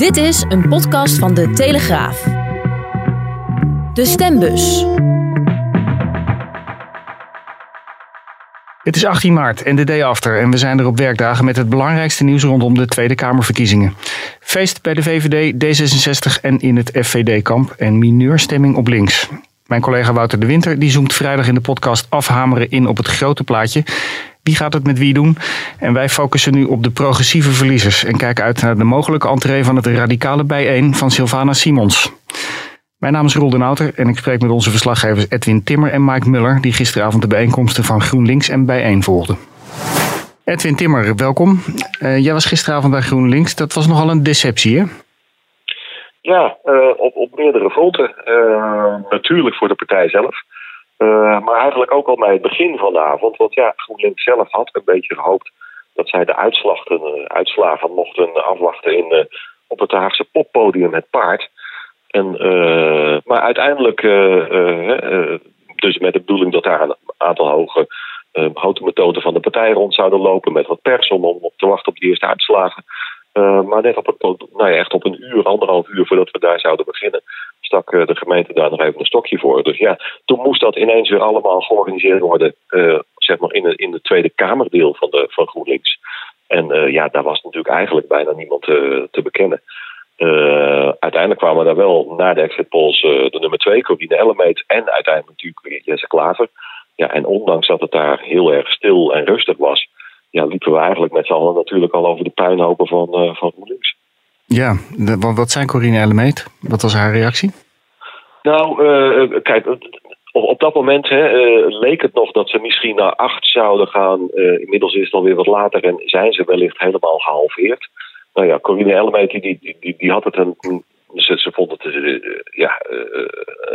Dit is een podcast van De Telegraaf. De Stembus. Het is 18 maart en de day after en we zijn er op werkdagen met het belangrijkste nieuws rondom de Tweede Kamerverkiezingen. Feest bij de VVD, D66 en in het FVD-kamp en mineurstemming op links. Mijn collega Wouter de Winter die zoomt vrijdag in de podcast Afhameren in op het grote plaatje. Wie gaat het met wie doen? En wij focussen nu op de progressieve verliezers en kijken uit naar de mogelijke entree van het radicale bijeen van Sylvana Simons. Mijn naam is Roel den Outer en ik spreek met onze verslaggevers Edwin Timmer en Mike Muller, die gisteravond de bijeenkomsten van GroenLinks en Bijeen volgden. Edwin Timmer, welkom. Uh, jij was gisteravond bij GroenLinks. Dat was nogal een deceptie, hè? Ja, uh, op, op meerdere fronten. Uh, natuurlijk voor de partij zelf. Maar eigenlijk ook al bij het begin van de avond. Want ja, GroenLinks zelf had een beetje gehoopt dat zij de uitslagen, uitslagen mochten afwachten in, op het Haagse poppodium Het Paard. En, maar uiteindelijk, dus met de bedoeling dat daar een aantal hoge houten methoden van de partij rond zouden lopen met wat pers om, om te wachten op de eerste uitslagen. maar net op het, nou ja, echt op een uur, anderhalf uur voordat we daar zouden beginnen, stak de gemeente daar nog even een stokje voor. Dus ja, toen moest dat ineens weer allemaal georganiseerd worden, zeg maar in, de, in de Tweede Kamerdeel van, de, van GroenLinks. En ja, daar was natuurlijk eigenlijk bijna niemand te bekennen. Uh, uiteindelijk kwamen daar wel na de exit polls uh, de nummer twee, Corine Ellemeet, en uiteindelijk natuurlijk Jesse Klaver. Ja, en ondanks dat het daar heel erg stil en rustig was, ja, liepen we eigenlijk met z'n allen natuurlijk al over de puinhopen van, uh, van GroenLinks. Ja, de, wat zijn Corine Ellemeet? Wat was haar reactie? Nou, kijk, op, dat moment hè, leek het nog dat ze misschien naar acht zouden gaan. inmiddels is het alweer wat later en zijn ze wellicht helemaal gehalveerd nou ja, Corine Ellemeet die, die, die, had het een. Ze, ze vond het ja,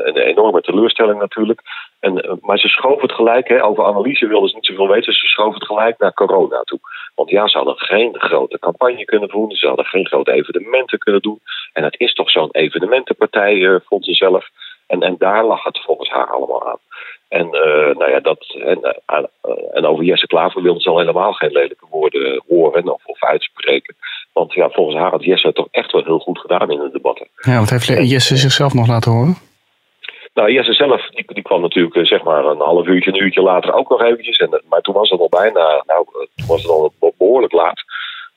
een enorme teleurstelling natuurlijk. En, maar ze schoof het gelijk, hè, over analyse wilden ze niet zoveel weten, ze schoof het gelijk naar corona toe. Want ja, ze hadden geen grote campagne kunnen voeren, ze hadden geen grote evenementen kunnen doen. En het is toch zo'n evenementenpartij, vond ze zelf. En, en daar lag het volgens haar allemaal aan. En, nou ja, dat, en, en over Jesse Klaver wilde ze al helemaal geen lelijke woorden horen of, of uitspreken. Want ja, volgens haar had Jesse het toch echt wel heel goed gedaan in de debatten. Ja, wat heeft Jesse zichzelf nog laten horen? Nou, Jesse zelf, die, die kwam natuurlijk eh, zeg maar een half uurtje, een uurtje later ook nog eventjes. En, maar toen was het al bijna, nou, toen was het al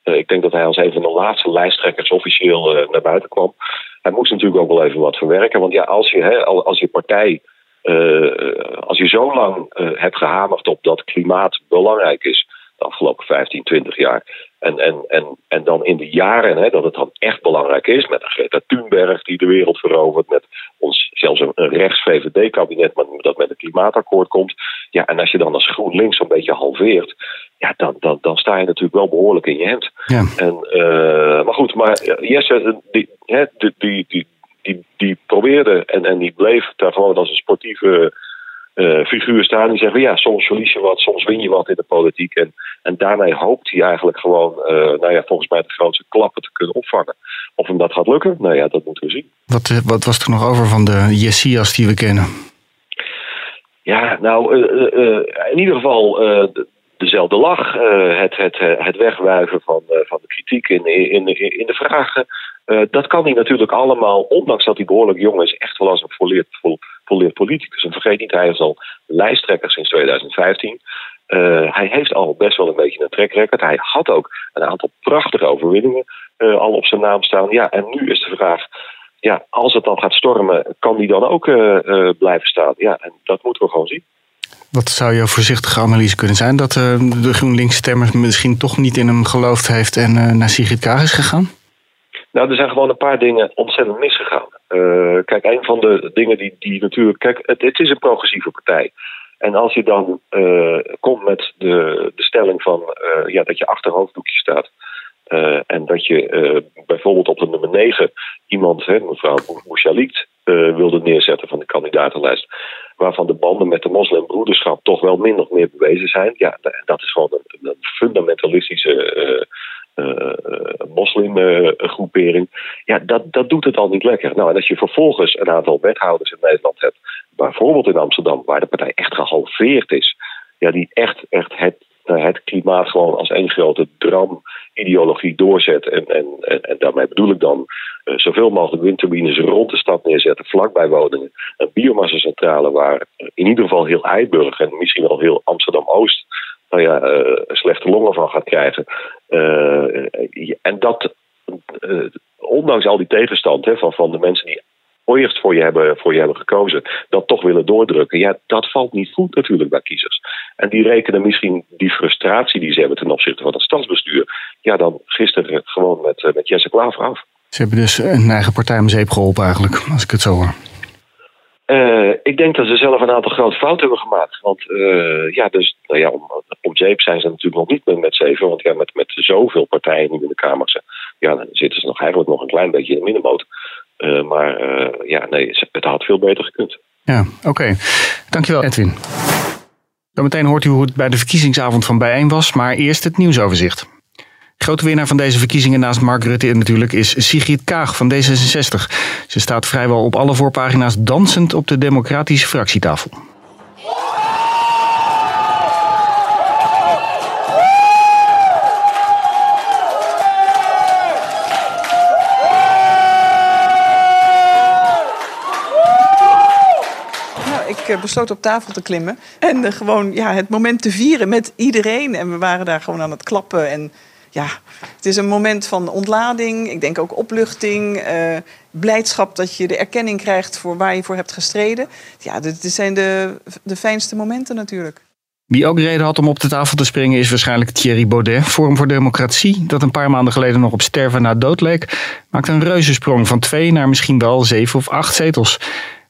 Uh, ik denk dat hij als een van de laatste lijsttrekkers officieel uh, naar buiten kwam. Hij moest natuurlijk ook wel even wat verwerken. Want ja, als je, hè, als je partij, als je zo lang hebt gehamerd op dat klimaat belangrijk is, de afgelopen 15, 20 jaar. En, en, en, en dan in de jaren hè, dat het dan echt belangrijk is, met Greta Thunberg die de wereld verovert, met ons zelfs een, rechts-VVD-kabinet dat met een klimaatakkoord komt. Ja, en als je dan als GroenLinks een beetje halveert, ja, dan, dan, dan sta je natuurlijk wel behoorlijk in je hemd. Ja. En, uh, maar goed, maar Jesse, die, hè, die, die, die, die, die probeerde en, en die bleef daar gewoon als een sportieve uh, figuur staan die zeggen: ja, soms verlies je wat, soms win je wat in de politiek. En, en daarmee hoopt hij eigenlijk gewoon, uh, nou ja, volgens mij de grootste klappen te kunnen opvangen. Of hem dat gaat lukken, nou ja, dat moeten we zien. Wat, eh, wat was er nog over van de Jessias die we kennen? Ja, nou, uh, in ieder geval dezelfde lach, het, het, het wegwuiven van, van de kritiek in, in, in de vragen. dat kan hij natuurlijk allemaal, ondanks dat hij behoorlijk jong is, echt wel als een volleerd, vol, volleerd politicus. En vergeet niet, hij is al lijsttrekker sinds 2015. Uh, hij heeft al best wel een beetje een track Hij had ook een aantal prachtige overwinningen uh, al op zijn naam staan. Ja, en nu is de vraag: ja, als het dan gaat stormen, kan die dan ook blijven staan? Ja, en dat moeten we gewoon zien. Wat zou jouw voorzichtige analyse kunnen zijn? Dat de GroenLinks-stemmers misschien toch niet in hem geloofd heeft en naar Sigrid Kaag is gegaan? Nou, er zijn gewoon een paar dingen ontzettend misgegaan. Uh, kijk, een van de dingen die, die natuurlijk. Kijk, het, het is een progressieve partij. En als je dan komt met de, de stelling van ja, dat je achter hoofddoekje staat. En dat je bijvoorbeeld op de nummer 9 iemand, hè, mevrouw Mouchalikt, wilde neerzetten van de kandidatenlijst. Waarvan de banden met de moslimbroederschap toch wel min of meer bewezen zijn. Ja, dat is gewoon een, fundamentalistische moslimgroepering. ja, dat, dat doet het al niet lekker. Nou, en als je vervolgens een aantal wethouders in Nederland hebt, bijvoorbeeld in Amsterdam, waar de partij echt gehalveerd is, ja, die echt, echt het, het klimaat gewoon als één grote dram-ideologie doorzet. En, en, en, daarmee bedoel ik dan uh, zoveel mogelijk windturbines rond de stad neerzetten, vlakbij woningen. Een biomassacentrale waar in ieder geval heel Eiburg en misschien wel heel Amsterdam-Oost nou ja, uh, slechte longen van gaat krijgen. Uh, en dat, ondanks al die tegenstand hè, van, van de mensen die eerst voor je, hebben, voor je hebben gekozen, dat toch willen doordrukken. Ja, dat valt niet goed natuurlijk bij kiezers. En die rekenen misschien die frustratie die ze hebben ten opzichte van het stadsbestuur, ja, dan gisteren gewoon met, met Jesse Klaver af. Ze hebben dus een eigen partij om zeep geholpen eigenlijk, als ik het zo hoor. Uh, ik denk dat ze zelf een aantal grote fouten hebben gemaakt. Want uh, ja, dus, nou ja, om, om zeep zijn ze natuurlijk nog niet met, met zeven. Want ja, met, met zoveel partijen nu in de Kamer ja, dan zitten ze nog eigenlijk nog een klein beetje in de middenmoot. Uh, maar ja, nee, het had veel beter gekund. Ja, oké. Dankjewel Edwin. Zometeen hoort u hoe het bij de verkiezingsavond van bijeen was, maar eerst het nieuwsoverzicht. Grote winnaar van deze verkiezingen naast Mark Rutte natuurlijk is Sigrid Kaag van D66. Ze staat vrijwel op alle voorpagina's dansend op de democratische fractietafel. ik eh, besloot op tafel te klimmen. En uh, gewoon ja, het moment te vieren met iedereen. En we waren daar gewoon aan het klappen. En ja, het is een moment van ontlading. Ik denk ook opluchting. Uh, blijdschap dat je de erkenning krijgt voor waar je voor hebt gestreden. Ja, dit zijn de, de fijnste momenten natuurlijk. Wie ook reden had om op de tafel te springen is waarschijnlijk Thierry Baudet. Forum voor Democratie, dat een paar maanden geleden nog op sterven na dood leek, maakt een reuzensprong van twee naar misschien wel zeven of acht zetels.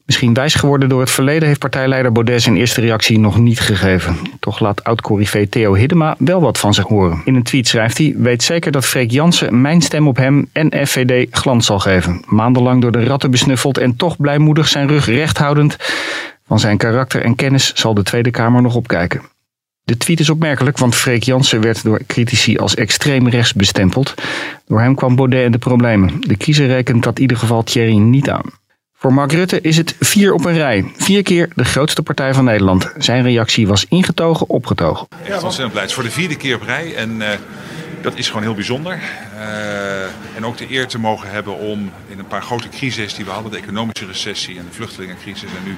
Misschien wijs geworden door het verleden heeft partijleider Baudet zijn eerste reactie nog niet gegeven. Toch laat oud-corrivé Theo Hiddema wel wat van zich horen. In een tweet schrijft hij, weet zeker dat Freek Jansen mijn stem op hem en FVD glans zal geven. Maandenlang door de ratten besnuffeld en toch blijmoedig zijn rug recht houdend. Van zijn karakter en kennis zal de Tweede Kamer nog opkijken. De tweet is opmerkelijk, want Freek Jansen werd door critici als extreem rechts bestempeld. Door hem kwam Baudet in de problemen. De kiezer rekent dat in ieder geval Thierry niet aan. Voor Mark Rutte is het vier op een rij. Vier keer de grootste partij van Nederland. Zijn reactie was ingetogen, opgetogen. Ja, ontzettend blij. Het is voor de vierde keer op rij en uh, dat is gewoon heel bijzonder. Uh, en ook de eer te mogen hebben om in een paar grote crises die we hadden, de economische recessie en de vluchtelingencrisis en nu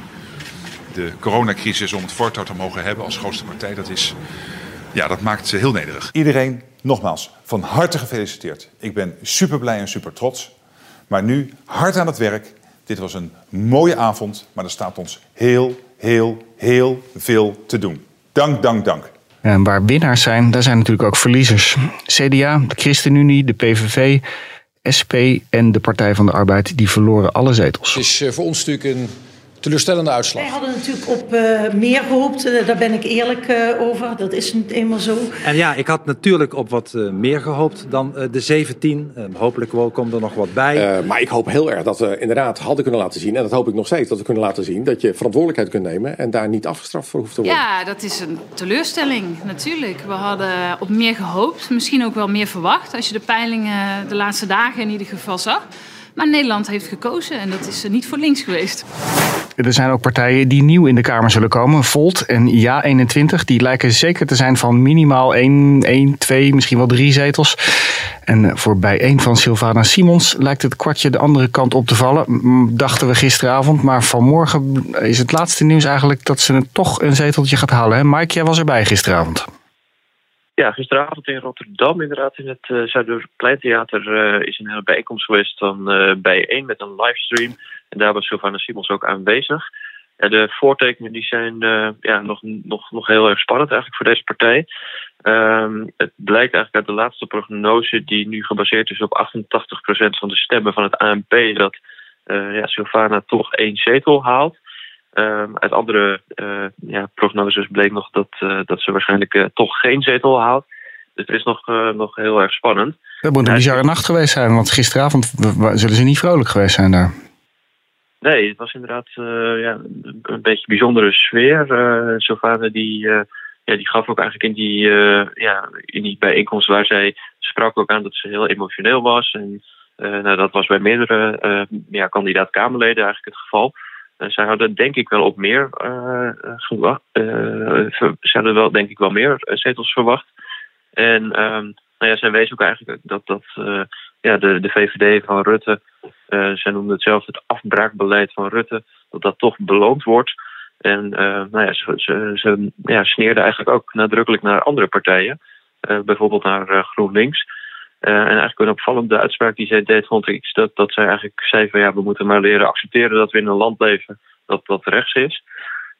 de coronacrisis, om het voortouw te mogen hebben als grootste partij, dat, is, ja, dat maakt heel nederig. Iedereen, nogmaals, van harte gefeliciteerd. Ik ben super blij en super trots. Maar nu hard aan het werk dit was een mooie avond, maar er staat ons heel, heel, heel veel te doen. Dank, dank, dank. En waar winnaars zijn, daar zijn natuurlijk ook verliezers. CDA, de ChristenUnie, de PVV, SP en de Partij van de Arbeid, die verloren alle zetels. Het is eh, voor ons natuurlijk een teleurstellende uitslag. Wij hadden natuurlijk op uh, meer gehoopt, uh, daar ben ik eerlijk uh, over. Dat is niet eenmaal zo. En ja, ik had natuurlijk op wat meer gehoopt dan de 17. hopelijk komt er nog wat bij. maar ik hoop heel erg dat we inderdaad hadden kunnen laten zien, en dat hoop ik nog steeds, dat we kunnen laten zien dat je verantwoordelijkheid kunt nemen en daar niet afgestraft voor hoeft te worden. Ja, dat is een teleurstelling natuurlijk. We hadden op meer gehoopt, misschien ook wel meer verwacht, als je de peilingen de laatste dagen in ieder geval zag. Maar Nederland heeft gekozen en dat is niet voor links geweest. Er zijn ook partijen die nieuw in de Kamer zullen komen. Volt en Ja21, die lijken zeker te zijn van minimaal 1, 1 2, misschien wel 3 zetels. En voor bij een van Sylvana Simons lijkt het kwartje de andere kant op te vallen. Dachten we gisteravond, maar vanmorgen is het laatste nieuws eigenlijk dat ze toch een zeteltje gaat halen. Hè? Mike, jij was erbij gisteravond. Ja, gisteravond in Rotterdam, inderdaad, in het uh, Zuiderpleintheater uh, is een hele bijeenkomst geweest van uh, bijeen met een livestream. En daar was Sylvana Simons ook aanwezig. De voortekenen die zijn ja, nog, nog, nog heel erg spannend eigenlijk voor deze partij. Um, het blijkt eigenlijk uit de laatste prognose, die nu gebaseerd is op 88% van de stemmen van het ANP, dat ja, Sylvana toch één zetel haalt. Um, uit andere uh, ja, prognoses bleek nog dat, uh, dat ze waarschijnlijk uh, toch geen zetel haalt. Dus het is nog, nog heel erg spannend. Dat moet een bizarre nacht geweest zijn, want gisteravond zullen ze niet vrolijk geweest zijn daar. Nee, het was inderdaad eh, ja, een beetje bijzondere sfeer. Eh Sylvana die, eh, ja, die gaf ook eigenlijk in die, eh, ja, in die bijeenkomst waar zij sprak ook aan dat ze heel emotioneel was. En eh, nou, dat was bij meerdere eh, ja, kandidaat-Kamerleden eigenlijk het geval. En zij hadden denk ik wel op meer eh, eh, gewacht. eh, ver- ze hadden wel denk ik wel meer eh, zetels verwacht. En ehm, nou ja, zij wees ook eigenlijk dat, dat eh, ja, de, de VVD van Rutte, eh zij noemde het zelf het afbraakbeleid van Rutte, dat dat toch beloond wordt. En eh, nou ja, ze, ze, ze ja, sneerde eigenlijk ook nadrukkelijk naar andere partijen, eh, bijvoorbeeld naar eh, GroenLinks. Eh, en eigenlijk een opvallende uitspraak die zij deed, vond ik, dat, dat zij eigenlijk zei van ja, we moeten maar leren accepteren dat we in een land leven dat dat rechts is.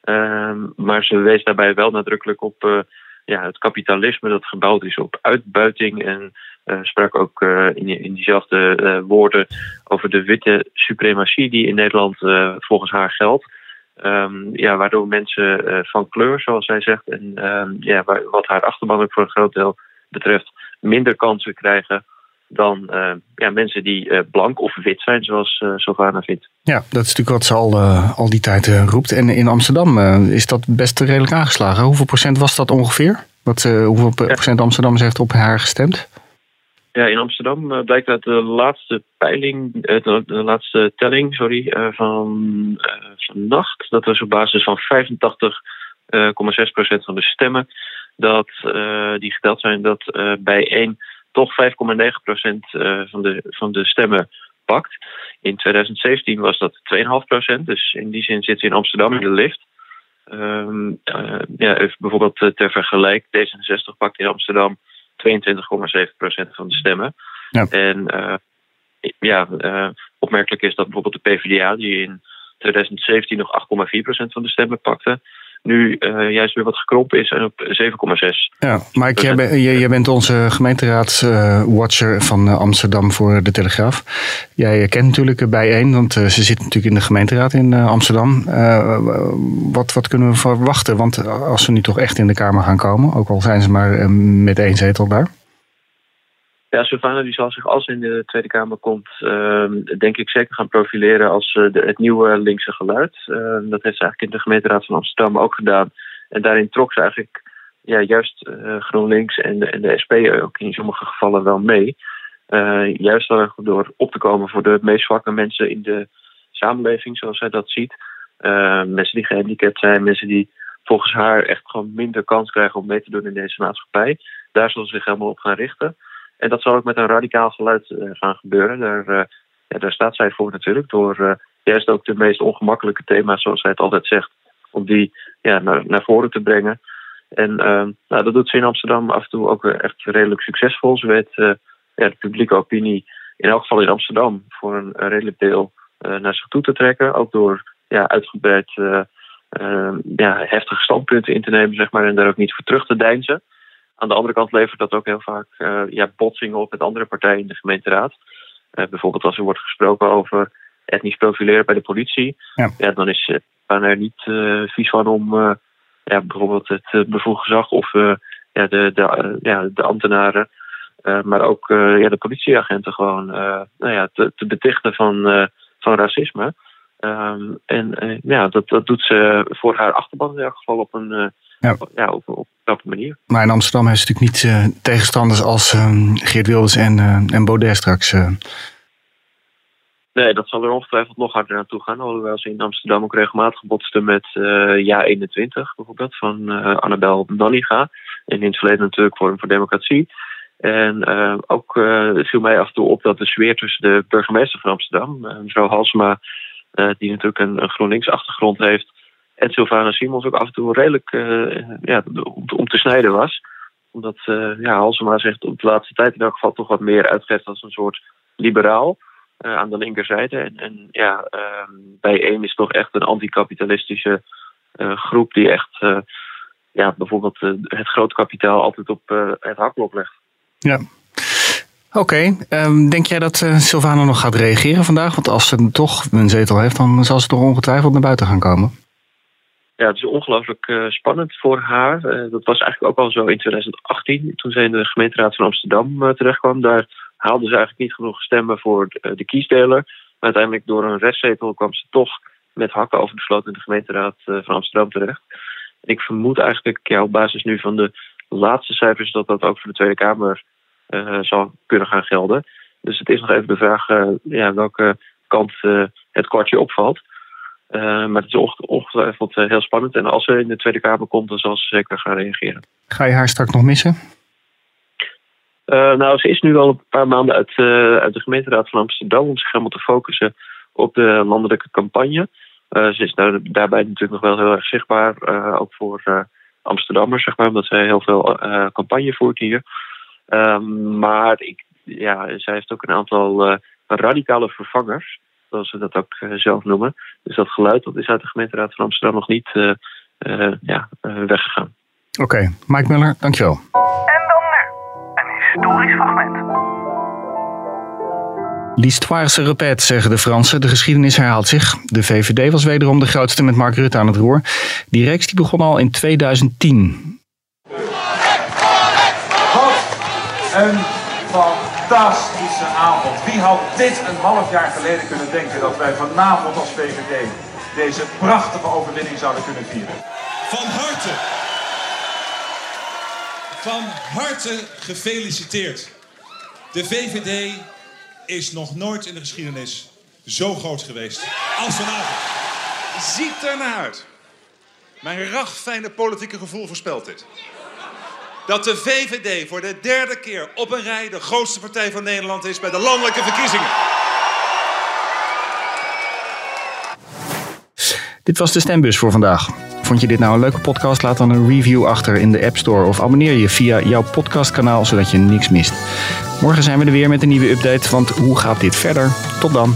Ehm, maar ze wees daarbij wel nadrukkelijk op eh, ja, het kapitalisme dat gebouwd is op uitbuiting. En eh, sprak ook in, in diezelfde woorden over de witte suprematie die in Nederland volgens haar geldt. Ehm, ja, waardoor mensen van kleur, zoals zij zegt, en ehm, ja, wat haar achterban ook voor een groot deel betreft, minder kansen krijgen dan eh, ja, mensen die eh, blank of wit zijn, zoals Sylvana vindt. Ja, dat is natuurlijk wat ze al, al die tijd roept. En in Amsterdam is dat best redelijk aangeslagen. Hoeveel procent was dat ongeveer? Wat, hoeveel procent Amsterdammers heeft op haar gestemd? Ja, in Amsterdam blijkt uit de laatste peiling, de, laatste telling, sorry, van vannacht. Dat was op basis van 85,6% van de stemmen dat eh, die geteld zijn, dat eh, bij één toch 5,9% eh, van, de, van de stemmen pakt. In 2017 was dat 2,5%, dus in die zin zit ze in Amsterdam in de lift. Ehm, eh, ja, even bijvoorbeeld ter vergelijk, D66 pakt in Amsterdam 22,7% van de stemmen. Ja. En ja, opmerkelijk is dat bijvoorbeeld de PvdA, die in 2017 nog 8,4% van de stemmen pakte, nu eh, juist weer wat gekrompen is en op 7,6%. Ja, Mike, jij, ben- jij, bent onze gemeenteraadswatcher van eh, Amsterdam voor de Telegraaf. Jij kent natuurlijk bijeen, want eh, ze zit natuurlijk in de gemeenteraad in eh, Amsterdam. Eh, wat, wat kunnen we verwachten? Want als ze nu toch echt in de Kamer gaan komen, ook al zijn ze maar eh, met één zetel daar. Ja, Sylvana die zal zich als in de Tweede Kamer komt, ehm, denk ik zeker gaan profileren als eh, het nieuwe linkse geluid. Ehm, dat heeft ze eigenlijk in de gemeenteraad van Amsterdam ook gedaan. En daarin trok ze eigenlijk ja, juist eh, GroenLinks en de, en de SP ook in sommige gevallen wel mee. Eh, juist door- op te komen voor de meest zwakke mensen in de samenleving, zoals zij dat ziet. Eh, mensen die gehandicapt zijn, mensen die volgens haar echt gewoon minder kans krijgen om mee te doen in deze maatschappij. Daar zal ze zich helemaal op gaan richten. En dat zal ook met een radicaal geluid eh, gaan gebeuren. Daar, eh, ja, daar staat zij voor natuurlijk. Door eh, juist ook de meest ongemakkelijke thema's, zoals zij het altijd zegt, om die ja, naar, naar voren te brengen. En eh, nou, dat doet ze in Amsterdam af en toe ook echt redelijk succesvol. Ze weet de publieke opinie, in elk geval in Amsterdam, voor een, redelijk deel naar zich toe te trekken. Ook door ja, uitgebreid eh, eh, ja, heftige standpunten in te nemen, zeg maar, en daar ook niet voor terug te deinzen. Aan de andere kant levert dat ook heel vaak eh, ja, botsingen op met andere partijen in de gemeenteraad. Eh, bijvoorbeeld als er wordt gesproken over etnisch profileren bij de politie. Ja. dan is uh, er niet eh, vies van om eh, ja, bijvoorbeeld het bevoegd gezag of ja, de, de, ja, de ambtenaren, uh, maar ook ja, de politieagenten gewoon nou ja, te, te betichten van, van racisme. Um, en ja, dat, dat doet ze voor haar achterban in elk geval op een ja. ja, op, op een manier. Maar in Amsterdam heeft ze natuurlijk niet uh, tegenstanders als uh, Geert Wilders en, uh, en Baudet straks. uh. Nee, dat zal er ongetwijfeld nog harder aan toe gaan. Alhoewel ze in Amsterdam ook regelmatig botsten met Ja 21 bijvoorbeeld van Annabel Nanninga. En in het verleden natuurlijk Forum voor Democratie. En ook viel mij af en toe op dat de sfeer tussen de burgemeester van Amsterdam, mevrouw Halsema, die natuurlijk een, een GroenLinks-achtergrond heeft, en Sylvana Simons ook af en toe redelijk uh, ja, om, te snijden was. Omdat uh, ja, Halsema zich op de laatste tijd in elk geval toch wat meer uitgeeft als een soort liberaal uh, aan de linkerzijde. En, en ja, bij één is toch echt een anticapitalistische groep die echt ja, bijvoorbeeld het grote kapitaal altijd op het hakblok legt. Ja. Oké, um, denk jij dat uh, Sylvana nog gaat reageren vandaag? Want als ze toch een zetel heeft, dan zal ze toch ongetwijfeld naar buiten gaan komen ja, het is ongelooflijk uh, spannend voor haar. Uh, dat was eigenlijk ook al zo in 2018, toen zij in de gemeenteraad van Amsterdam uh, terechtkwam. Daar haalden ze eigenlijk niet genoeg stemmen voor de, de kiesdeler. Maar uiteindelijk door een restzetel kwam ze toch met hakken over de sloot in de gemeenteraad van Amsterdam terecht. Ik vermoed eigenlijk ja, op basis nu van de laatste cijfers dat dat ook voor de Tweede Kamer zal kunnen gaan gelden. Dus het is nog even de vraag ja, welke kant het kwartje opvalt. Maar het is ongetwijfeld heel spannend. En als ze in de Tweede Kamer komt, dan zal ze zeker gaan reageren. Ga je haar straks nog missen? nou, ze is nu al een paar maanden uit, uit de gemeenteraad van Amsterdam om zich helemaal te focussen op de landelijke campagne. ze is daar, daarbij natuurlijk nog wel heel erg zichtbaar, ook voor Amsterdammers, zeg maar, omdat zij heel veel campagne voert hier. Um, maar ik, ja, zij heeft ook een aantal radicale vervangers, zoals ze dat ook uh, zelf noemen. Dus dat geluid dat is uit de gemeenteraad van Amsterdam nog niet uh, ja, weggegaan. Oké, okay. Mike Muller, dankjewel. En dan nu, een historisch fragment. L'histoire se répète, zeggen de Fransen. De geschiedenis herhaalt zich. De VVD was wederom de grootste met Mark Rutte aan het roer. Die reeks die begon al in 2010. Een fantastische avond. Wie had dit een half jaar geleden kunnen denken dat wij vanavond als VVD deze prachtige overwinning zouden kunnen vieren? Van harte, van harte gefeliciteerd. De VVD is nog nooit in de geschiedenis zo groot geweest als vanavond. Ziet er naar uit. Mijn ragfijne politieke gevoel voorspelt dit dat de VVD voor de derde keer op een rij de grootste partij van Nederland is bij de landelijke verkiezingen. Dit was de stembus voor vandaag. Vond je dit nou een leuke podcast? Laat dan een review achter in de App Store of abonneer je via jouw podcastkanaal zodat je niks mist. Morgen zijn we er weer met een nieuwe update, want hoe gaat dit verder? Tot dan.